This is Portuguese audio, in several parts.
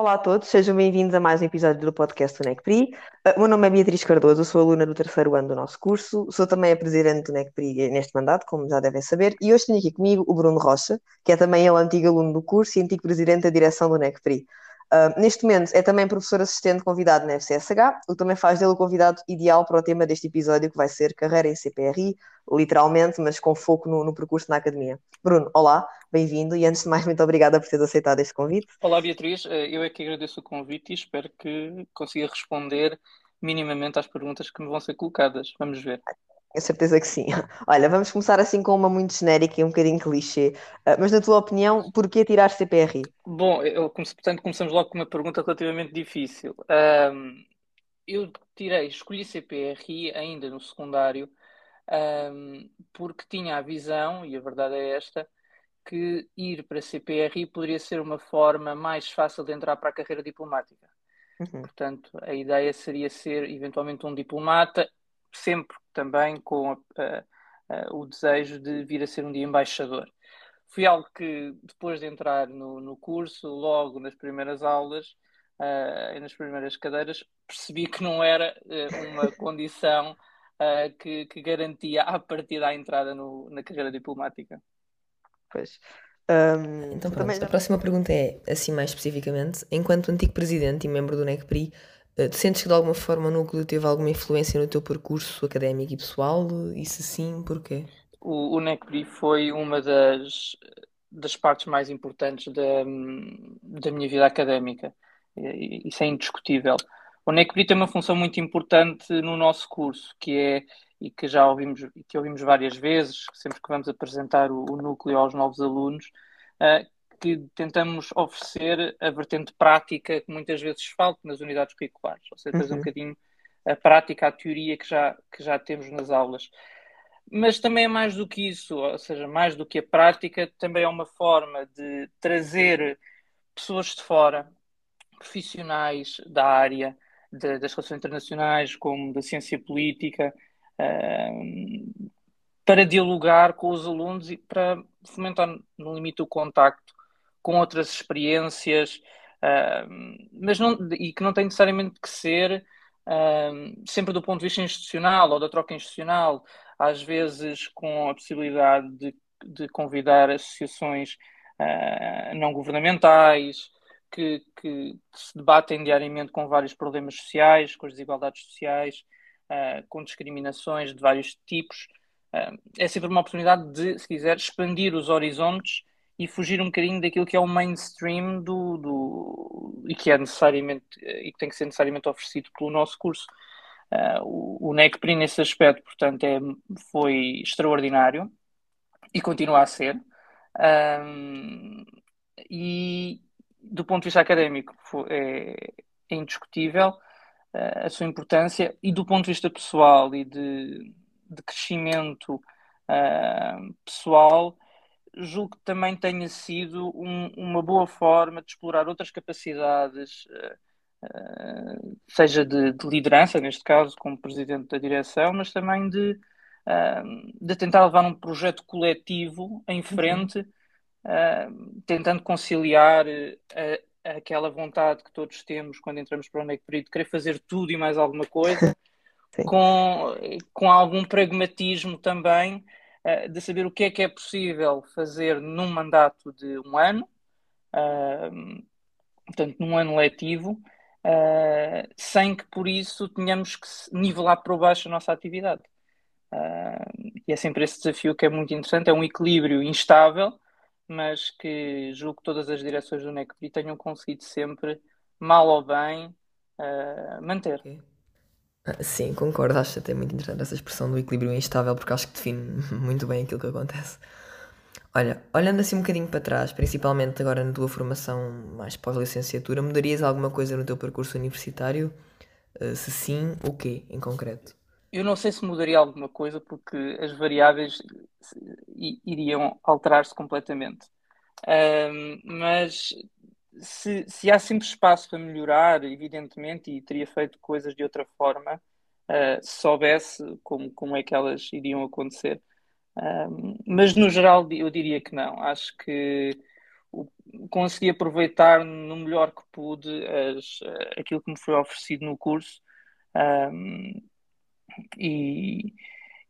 Olá a todos, sejam bem-vindos a mais um episódio do podcast do NECPRI. O meu nome é Beatriz Cardoso, sou aluna do terceiro ano do nosso curso, sou também a presidente do NECPRI neste mandato, como já devem saber, e hoje tenho aqui comigo o Bruno Rocha, que é também ele antigo aluno do curso e antigo presidente da direção do NECPRI. Uh, neste momento é também professor assistente convidado na FCSH, o que também faz dele o convidado ideal para o tema deste episódio, que vai ser carreira em CPRI, literalmente, mas com foco no, no percurso na academia. Bruno, olá, bem-vindo e antes de mais, muito obrigada por teres aceitado este convite. Olá, Beatriz, eh, eu é que agradeço o convite e espero que consiga responder minimamente às perguntas que me vão ser colocadas. Vamos ver. Tenho certeza que sim. Olha, vamos começar assim com uma muito genérica e um bocadinho clichê. Uh, mas na tua opinião, porquê tirar CPRI? Bom, eu, portanto, começamos logo com uma pergunta relativamente difícil. Um, eu tirei, escolhi CPRI ainda no secundário, um, porque tinha a visão, e a verdade é esta, que ir para CPRI poderia ser uma forma mais fácil de entrar para a carreira diplomática. Uhum. Portanto, a ideia seria ser eventualmente um diplomata sempre também com a, a, a, o desejo de vir a ser um dia embaixador. Foi algo que, depois de entrar no, no curso, logo nas primeiras aulas uh, e nas primeiras cadeiras, percebi que não era uh, uma condição uh, que, que, garantia a partir da entrada no, na carreira diplomática. Pois. Um, então pronto, também... a próxima pergunta é, assim mais especificamente, enquanto antigo presidente e membro do NECPRI, sentes que de alguma forma o núcleo teve alguma influência no teu percurso académico e pessoal? E se sim, porquê? O, o NECPRI foi uma das, das partes mais importantes da, da minha vida académica. Isso é indiscutível. O NECPRI tem uma função muito importante no nosso curso, que é, e que já ouvimos, que ouvimos várias vezes, sempre que vamos apresentar o, o núcleo aos novos alunos, uh, que tentamos oferecer a vertente prática que muitas vezes falta nas unidades curriculares, ou seja, uhum. um bocadinho a prática, a teoria que já, que já temos nas aulas. Mas também é mais do que isso, ou seja, mais do que a prática, também é uma forma de trazer pessoas de fora, profissionais da área de, das relações internacionais, como da ciência política, uh, para dialogar com os alunos e para fomentar, no limite, o contacto com outras experiências, uh, mas não, e que não tem necessariamente que ser uh, sempre do ponto de vista institucional ou da troca institucional, às vezes com a possibilidade de, de convidar associações uh, não governamentais que, que, se debatem diariamente com vários problemas sociais, com as desigualdades sociais, com discriminações de vários tipos. é sempre uma oportunidade de, se quiser, expandir os horizontes e fugir um bocadinho daquilo que é o mainstream do, do e que é necessariamente e que tem que ser necessariamente oferecido pelo nosso curso. Uh, o, o NECPRI nesse aspecto, portanto, é, foi extraordinário e continua a ser. Um, e do ponto de vista académico foi, é, é indiscutível uh, a sua importância e do ponto de vista pessoal e de, de crescimento uh, pessoal julgo que também tenha sido um, uma boa forma de explorar outras capacidades, uh, seja de, de, liderança, neste caso, como presidente da direção, mas também de, uh, de tentar levar um projeto coletivo em uhum. frente, tentando conciliar a, aquela vontade que todos temos quando entramos para o NEC Período de querer fazer tudo e mais alguma coisa. com, com algum pragmatismo também de saber o que é que é possível fazer num mandato de um ano, uh, portanto, num ano letivo, uh, sem que por isso tenhamos que nivelar para baixo a nossa atividade. e é sempre esse desafio que é muito interessante, é um equilíbrio instável, mas que julgo que todas as direções do NECPRI tenham conseguido sempre, mal ou bem, manter. Okay. Ah, sim, concordo. Acho até muito interessante essa expressão do equilíbrio instável, porque acho que define muito bem aquilo que acontece. Olha, olhando assim um bocadinho para trás, principalmente agora na tua formação mais pós-licenciatura, mudarias alguma coisa no teu percurso universitário? Uh, se sim, o quê em concreto? Eu não sei se mudaria alguma coisa, porque as variáveis iriam alterar-se completamente. mas se, se há sempre espaço para melhorar, evidentemente, e teria feito coisas de outra forma, uh, se soubesse como, como é que elas iriam acontecer. mas no geral eu diria que não. Acho que o, consegui aproveitar no melhor que pude as, aquilo que me foi oferecido no curso e,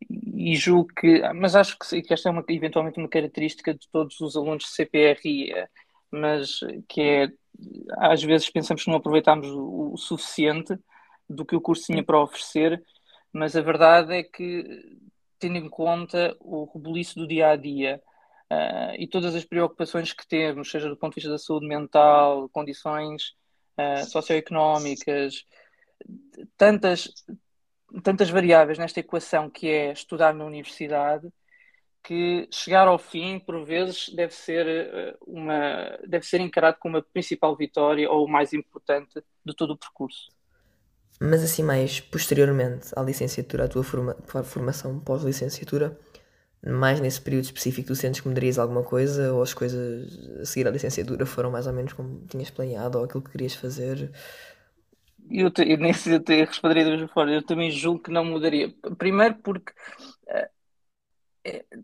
e julgo que, mas acho que, que esta é uma, eventualmente uma característica de todos os alunos de CPRI, mas que é, às vezes pensamos que não aproveitámos o, o suficiente do que o curso tinha para oferecer, mas a verdade é que, tendo em conta o rebuliço do dia a dia, uh, e todas as preocupações que temos, seja do ponto de vista da saúde mental, condições uh, socioeconómicas, tantas, tantas variáveis nesta equação que é estudar na universidade, que chegar ao fim, por vezes, deve ser, ah, uma, deve ser encarado como a principal vitória ou o mais importante de todo o percurso. Mas assim, mais posteriormente à licenciatura, à tua forma, formação pós-licenciatura, mais nesse período específico, tu sentes que mudarias alguma coisa ou as coisas a seguir à licenciatura foram mais ou menos como tinhas planeado ou aquilo que querias fazer? Eu, te, eu eu te responderia da mesma forma. Eu também julgo que não mudaria. Primeiro porque, eh,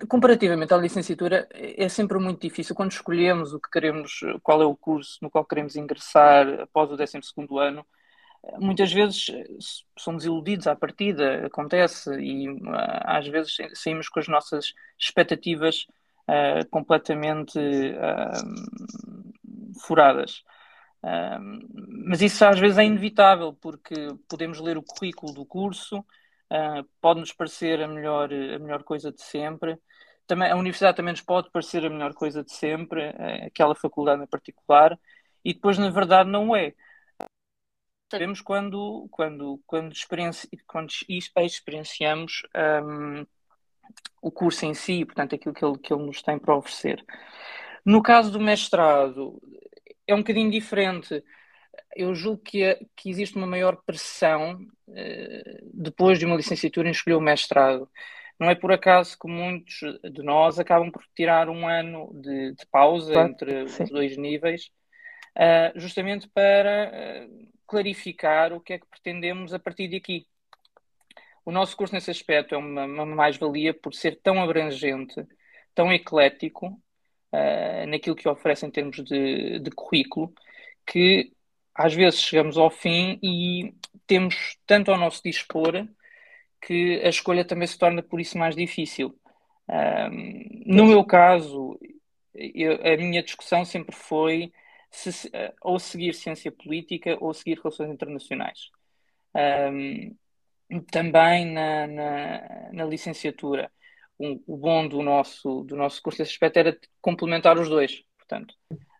comparativamente à licenciatura, é sempre muito difícil quando escolhemos o que queremos, qual é o curso no qual queremos ingressar após o 12 ano muitas vezes eh, somos iludidos à partida, acontece, e uh, às vezes saímos com as nossas expectativas uh, completamente uh, furadas. mas isso às vezes é inevitável, porque podemos ler o currículo do curso, pode-nos parecer a melhor, a melhor coisa de sempre. Também, a universidade também nos pode parecer a melhor coisa de sempre, aquela faculdade em particular, e depois, na verdade, não é sabemos quando, quando, quando, experienci, quando experienciamos um, o curso em si, portanto, aquilo que ele, que ele nos tem para oferecer. No caso do mestrado, é um bocadinho diferente. Eu julgo que, que existe uma maior pressão uh, depois de uma licenciatura em escolher o mestrado. Não é por acaso que muitos de nós acabam por tirar um ano de, de pausa claro, entre sim. os dois níveis, uh, justamente para uh, clarificar o que é que pretendemos a partir de aqui. O nosso curso, nesse aspecto, é uma, uma mais-valia por ser tão abrangente, tão eclético uh, naquilo que oferece em termos de, de currículo, que às vezes chegamos ao fim e temos tanto ao nosso dispor que a escolha também se torna por isso mais difícil. Um, no meu caso, eu, a minha discussão sempre foi se, uh, ou seguir ciência política ou seguir relações internacionais. Um, também na, na, na licenciatura, um, o bom do nosso, do nosso curso desse aspecto era complementar os dois, portanto,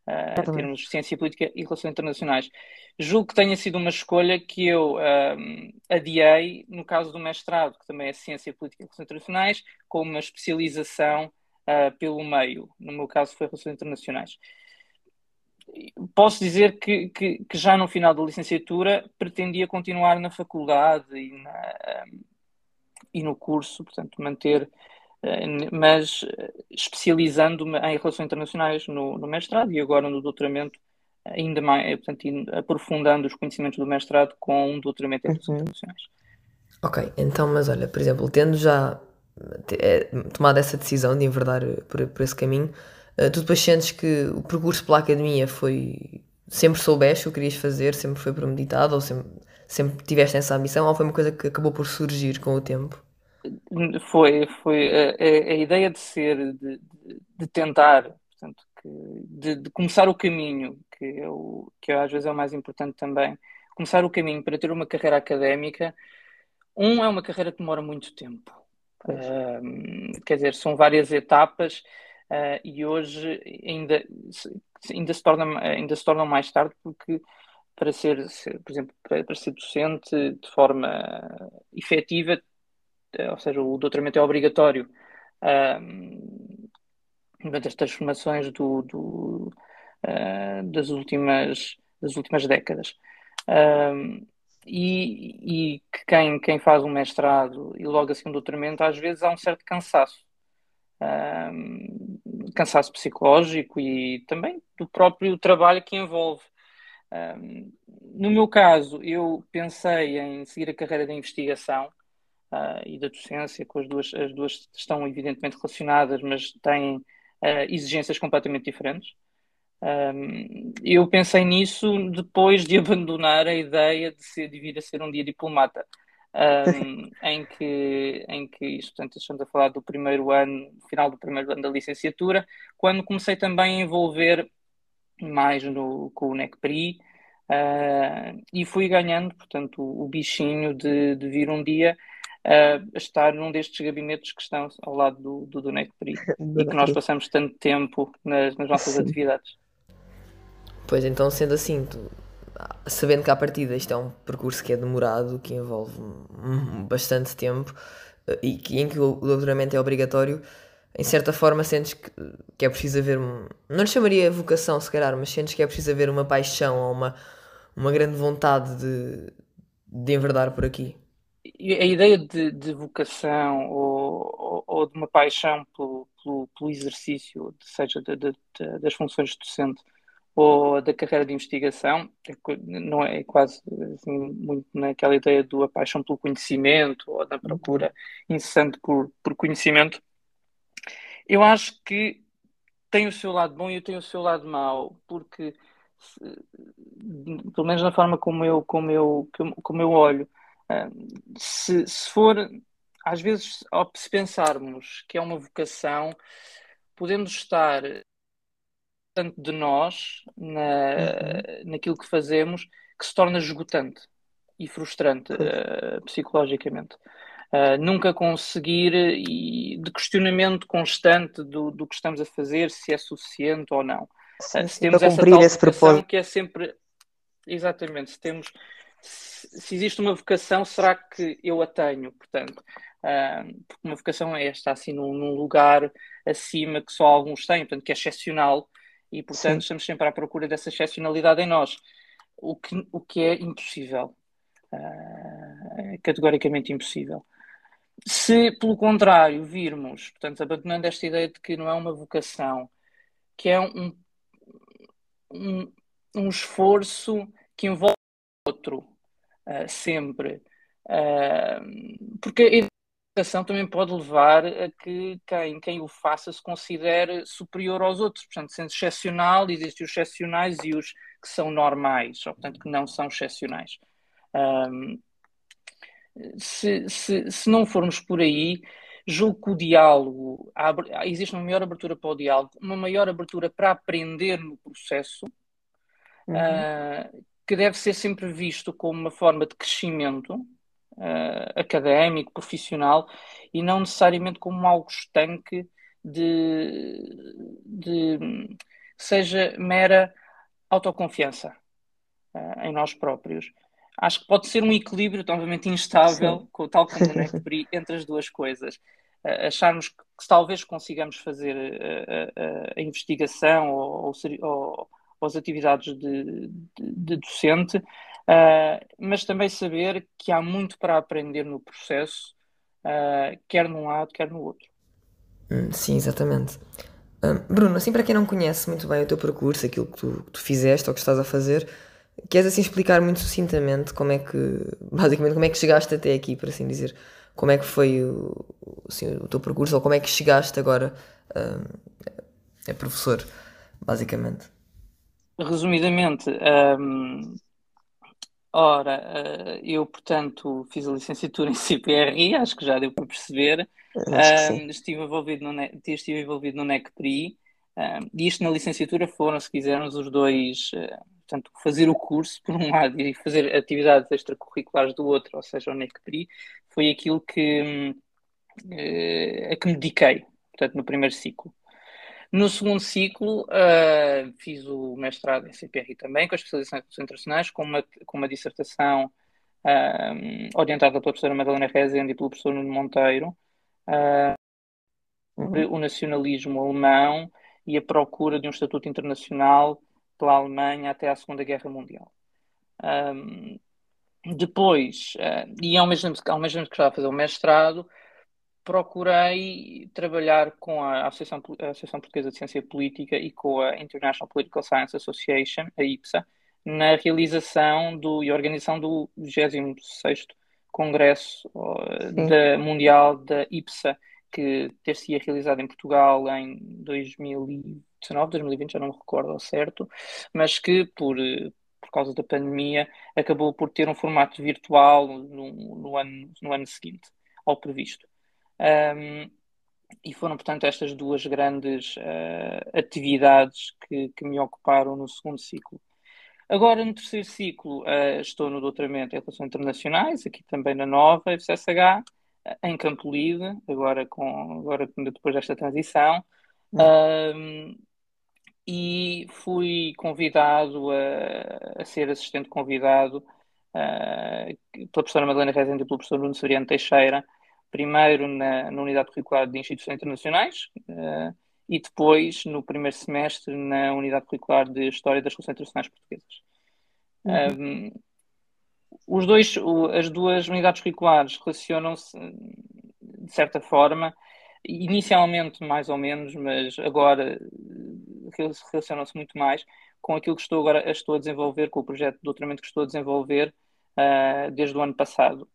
uh, termos ciência política e relações internacionais. Julgo que tenha sido uma escolha que eu um, adiei no caso do mestrado, que também é ciência política e relações internacionais, com uma especialização uh, pelo meio. No meu caso foi relações internacionais posso dizer que, que, que, já no final da licenciatura pretendia continuar na faculdade e, na, e no curso, portanto, manter, mas especializando-me em relações internacionais no, no, mestrado e agora no doutoramento, ainda mais, eh, portanto, aprofundando os conhecimentos do mestrado com um doutoramento em relações uhum. internacionais. Ok, então, mas olha, por exemplo, tendo já eh, tomado essa decisão de enverdar por, por esse caminho, tu depois sentes que o percurso pela academia foi. Sempre soubeste o que querias fazer, sempre foi premeditado, ou sempre, sempre tiveste essa ambição, ou foi uma coisa que acabou por surgir com o tempo? Foi, foi a, a, ideia de ser, de, de tentar, portanto, que, de, de, começar o caminho, que, eu, que às vezes é o mais importante também, começar o caminho para ter uma carreira académica. Um é uma carreira que demora muito tempo. quer dizer, são várias etapas uh, e hoje ainda, ainda, se torna, ainda se tornam mais tarde porque para ser, por exemplo, para, ser docente de forma efetiva, ou seja, o doutoramento é obrigatório. Um, das transformações do, do uh, das, últimas, das últimas décadas. E, e que quem, quem faz um mestrado e logo assim um doutoramento, às vezes há um certo cansaço um, cansaço psicológico e também do próprio trabalho que envolve. Um, no meu caso, eu pensei em seguir a carreira da investigação uh, e da docência, com as duas, as duas estão evidentemente relacionadas, mas têm uh, exigências completamente diferentes. Um, eu pensei nisso depois de abandonar a ideia de, ser, de vir a ser um dia diplomata, um, em, que, em que isto, portanto, estamos a falar do primeiro ano, final do primeiro ano da licenciatura, quando comecei também a envolver mais no, com o NECPRI uh, e fui ganhando, portanto, o, o bichinho de, de vir um dia uh, a estar num destes gabinetes que estão ao lado do, do, do NECPRI e que nós passamos tanto tempo nas, nas nossas Sim. atividades. Pois então, sendo assim, tu, sabendo que à partida isto é um percurso que é demorado, que envolve bastante tempo e que, em que o doutoramento é obrigatório, em certa forma sentes que, que é preciso haver, um, não lhe chamaria vocação se calhar, mas sentes que é preciso haver uma paixão ou uma, uma grande vontade de, de enverdar por aqui? A ideia de, de vocação ou, ou, ou, de uma paixão pelo, pelo, pelo exercício, seja de, de, das funções de docente, ou da carreira de investigação, é não é quase assim, muito naquela ideia do a paixão pelo conhecimento ou da procura incessante por, por conhecimento. Eu acho que tem o seu lado bom e tem o seu lado mau, porque pelo menos na forma como eu como eu como eu olho, se, se for às vezes se pensarmos que é uma vocação, podemos estar tanto de nós na, uhum. naquilo que fazemos que se torna esgotante e frustrante uh, psicologicamente. Uh, nunca conseguir e de questionamento constante do, do que estamos a fazer, se é suficiente ou não. Sim, uh, se temos essa tal esse propósito. que é sempre exatamente, se temos se, existe uma vocação, será que eu a tenho? Portanto, uh, porque uma vocação é esta assim num, num, lugar acima que só alguns têm, portanto, que é excepcional e, portanto, Sim. estamos sempre à procura dessa excepcionalidade em nós, o que, o que é impossível, uh, categoricamente impossível. Se, pelo contrário, virmos, portanto, abandonando esta ideia de que não é uma vocação, que é um, um, um esforço que envolve outro, uh, sempre. Uh, porque educação também pode levar a que quem, quem o faça se considere superior aos outros. Portanto, sendo excepcional, existem os excepcionais e os que são normais, ou portanto que não são excepcionais. Um, se, se, se não formos por aí, julgo que o diálogo, existe uma maior abertura para o diálogo, uma maior abertura para aprender no processo, uhum. uh, que deve ser sempre visto como uma forma de crescimento, uh, académico, profissional, e não necessariamente como algo estanque de, de seja mera autoconfiança uh, em nós próprios. Acho que pode ser um equilíbrio, obviamente instável, com, tal como o NECPRI, entre as duas coisas. Uh, acharmos que, que, talvez consigamos fazer a, a investigação ou, ou, ou, as atividades de, de, de docente, Uh, mas também saber que há muito para aprender no processo, uh, quer num lado, quer no outro. Hum, sim, exatamente. Uh, Bruno, assim para quem não conhece muito bem o teu percurso, aquilo que tu, que tu fizeste ou que estás a fazer, queres assim explicar muito sucintamente como é que, basicamente, como é que chegaste até aqui, por assim dizer? Como é que foi o, assim, o teu percurso ou como é que chegaste agora a professor, basicamente? Resumidamente, um, Ora, eh, eu, portanto, fiz a licenciatura em CPRI, acho que já deu para perceber. Um, estive, envolvido no, estive envolvido no NECPRI, um, e isto na licenciatura foram, se quisermos, os dois, uh, portanto, fazer o curso por um lado e fazer atividades extracurriculares do outro, ou seja, o NECPRI, foi aquilo que, uh, a que me dediquei, portanto, no primeiro ciclo. No segundo ciclo, uh, fiz o mestrado em CPR também, com a especialização em Relações Internacionais, com uma, com uma dissertação uh, orientada pela professora Madalena Rezende e pelo professor Nuno Monteiro, uh, sobre o nacionalismo alemão e a procura de um estatuto internacional pela Alemanha até à Segunda Guerra Mundial. Um, depois, e ao mesmo, ao mesmo tempo que estava a fazer o mestrado, procurei trabalhar com a Associação, a Associação Portuguesa de Ciência Política e com a International Political Science Association, a IPSA, na realização do, e organização do 26º Congresso da, Mundial da IPSA, que ter-se-ia realizado em Portugal em 2020, 2019, 2020, já não me recordo ao certo, mas que por, por causa da pandemia acabou por ter um formato virtual no, no, ano, no ano seguinte ao previsto. Um, e foram, portanto, estas duas grandes uh, atividades que, que, me ocuparam no segundo ciclo. Agora, no terceiro ciclo, uh, estou no doutoramento em Relações Internacionais, aqui também na Nova FCSH, uh, em Campo Lide, agora, com, agora depois desta transição. Uhum. e fui convidado a, a, ser assistente convidado uh, pela professora Madalena Rezende e pelo professor Nuno Soriano Teixeira, primeiro na, na Unidade Curricular de Instituições Internacionais uh, e depois, no primeiro semestre, na Unidade Curricular de História das Relações Internacionais Portuguesas. Uhum. Um, os dois, as duas unidades curriculares relacionam-se de certa forma, inicialmente mais ou menos, mas agora relacionam-se muito mais com aquilo que estou agora estou a desenvolver, com o projeto de doutoramento que estou a desenvolver uh, desde o ano passado,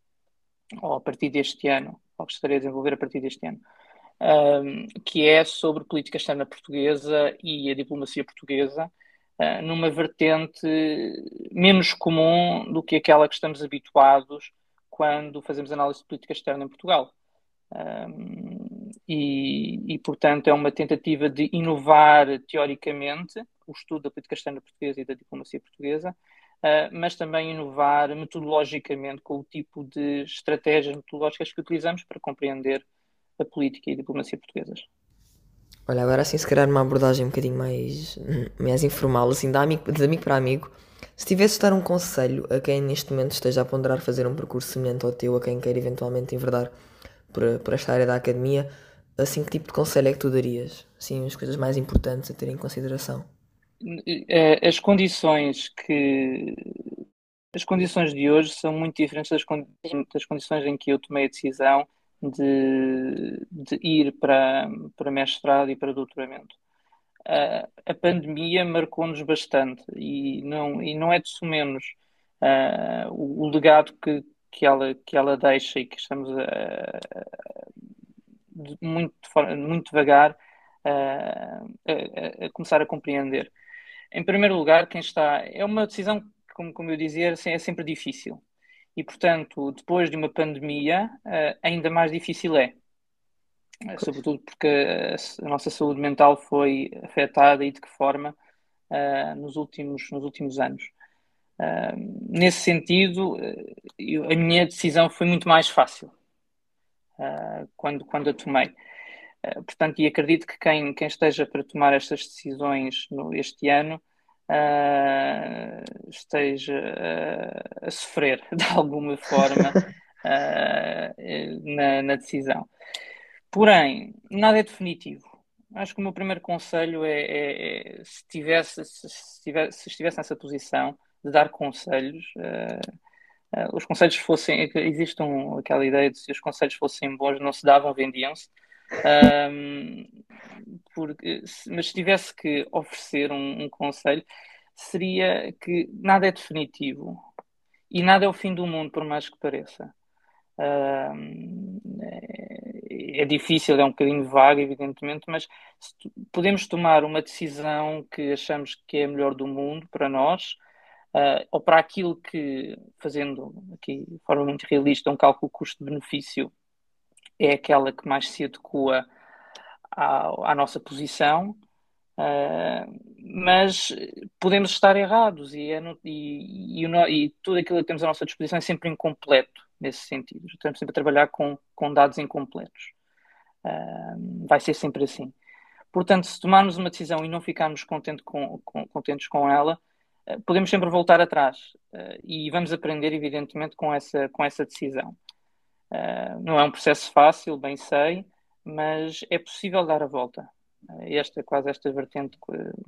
ou a partir deste ano que estarei a desenvolver a partir deste ano, que é sobre política externa portuguesa e a diplomacia portuguesa, uh, numa vertente menos comum do que aquela que estamos habituados quando fazemos análise de política externa em Portugal. Um, e, e, portanto, é uma tentativa de inovar teoricamente o estudo da política externa portuguesa e da diplomacia portuguesa, mas também inovar metodologicamente com o tipo de estratégias metodológicas que utilizamos para compreender a política e a diplomacia portuguesas. Olha, agora assim, se calhar uma abordagem um bocadinho mais, mais informal, assim, de amigo, de amigo para amigo. Se tivesse de dar um conselho a quem neste momento esteja a ponderar fazer um percurso semelhante ao teu, a quem queira eventualmente enverdar por, por esta área da academia, assim, que tipo de conselho é que tu darias? Assim, as coisas mais importantes a ter em consideração. É, as condições que as condições de hoje são muito diferentes das, das condições em que eu tomei a decisão de, de ir para, para mestrado e para doutoramento. Uh, a pandemia marcou-nos bastante e não, e não é de menos uh, o, o, legado que, que, ela, que ela deixa e que estamos a, a, muito, muito devagar a, a, começar a compreender. Em primeiro lugar, quem está. É uma decisão, como, como eu dizia, é sempre difícil. E, portanto, depois de uma pandemia, uh, ainda mais difícil é. Uh, sobretudo porque a, nossa saúde mental foi afetada e de que forma uh, nos, últimos, nos últimos anos. nesse sentido, a minha decisão foi muito mais fácil quando, quando a tomei. Eh, portanto, e acredito que quem, quem esteja para tomar estas decisões no, este ano uh, esteja uh, a sofrer de alguma forma na, na, decisão. Porém, nada é definitivo. Acho que o meu primeiro conselho é, é, é se, tivesse, se, estivesse, se estivesse nessa posição de dar conselhos, os conselhos fossem, existam aquela ideia de se os conselhos fossem bons, não se davam, vendiam-se. Um, porque, mas se tivesse que oferecer um, um, conselho, seria que nada é definitivo e nada é o fim do mundo, por mais que pareça. É, é, difícil, é um bocadinho vago, evidentemente, mas podemos tomar uma decisão que achamos que é a melhor do mundo para nós. Uh, ou para aquilo que, fazendo aqui de forma muito realista, um cálculo custo-benefício é aquela que mais se adequa à, à nossa posição, uh, mas podemos estar errados e, é no, e, e, e, tudo aquilo que temos à nossa disposição é sempre incompleto nesse sentido. Estamos sempre a trabalhar com, com dados incompletos. Uh, vai ser sempre assim. Portanto, se tomarmos uma decisão e não ficarmos contente com, com, contentes com ela, uh, podemos sempre voltar atrás e vamos aprender, evidentemente, com essa, com essa decisão. Uh, não é um processo fácil, bem sei, mas é possível dar a volta. Uh, esta, quase esta vertente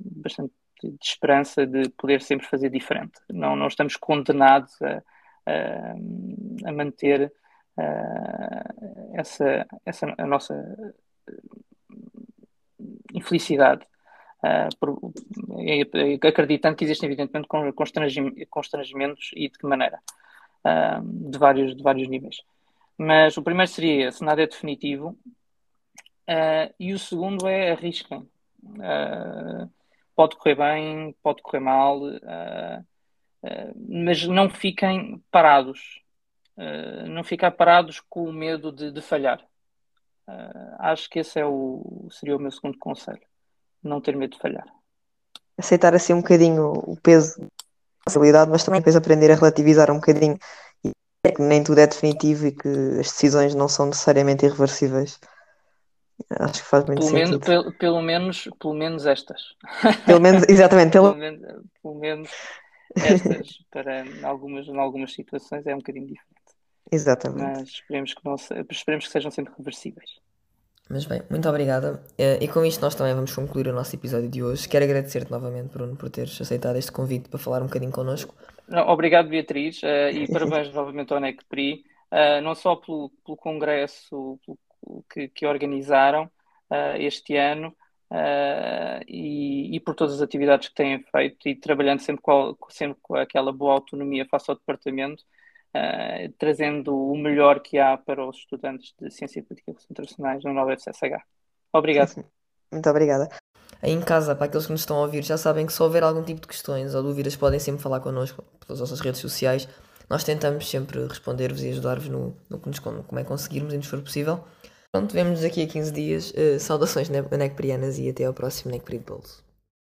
bastante de esperança de poder sempre fazer diferente. Não, não estamos condenados a, a, a manter uh, essa, essa a nossa infelicidade. Uh, acreditando que existem, evidentemente, constrangimentos e de que maneira, uh, de, vários, de vários níveis. Mas o primeiro seria esse, nada é definitivo. Uh, e o segundo é arrisquem. Uh, pode correr bem, pode correr mal, uh, mas não fiquem parados. não ficar parados com o medo de, de falhar. acho que esse é o, seria o meu segundo conselho. Não ter medo de falhar. Aceitar assim um bocadinho o peso da responsabilidade, mas também depois aprender a relativizar um bocadinho é que nem tudo é definitivo e que as decisões não são necessariamente irreversíveis. Acho que faz muito pelo sentido. Menos, pelo, pelo, menos, pelo menos estas. Pelo menos, exatamente. Pelo, pelo, menos, pelo menos estas, para em algumas, em algumas situações é um bocadinho diferente. Exatamente. Mas esperemos que, não, esperemos que sejam sempre reversíveis. Mas bem, muito obrigada. Eh, e com isto nós também vamos concluir o nosso episódio de hoje. Quero agradecer-te novamente, Bruno, por teres aceitado este convite para falar um bocadinho connosco. Obrigado, Beatriz, uh, e parabéns novamente ao NECPRI, uh, não só pelo, pelo congresso pelo, que, que, organizaram uh, este ano e, e, por todas as atividades que têm feito e trabalhando sempre com, sempre com aquela boa autonomia face ao departamento, trazendo o melhor que há para os estudantes de Ciência e Políticas Internacionais no nova FCSH. Obrigado. Muito obrigada. Em casa, para aqueles que nos estão a ouvir, já sabem que se houver algum tipo de questões ou dúvidas, podem sempre falar connosco pelas nossas redes sociais. Nós tentamos sempre responder-vos e ajudar-vos no, no que nos, como é conseguirmos e nos for possível. Pronto, vemos-nos daqui a 15 dias. Uh, saudações necprianas e até ao próximo Necpri Pulse.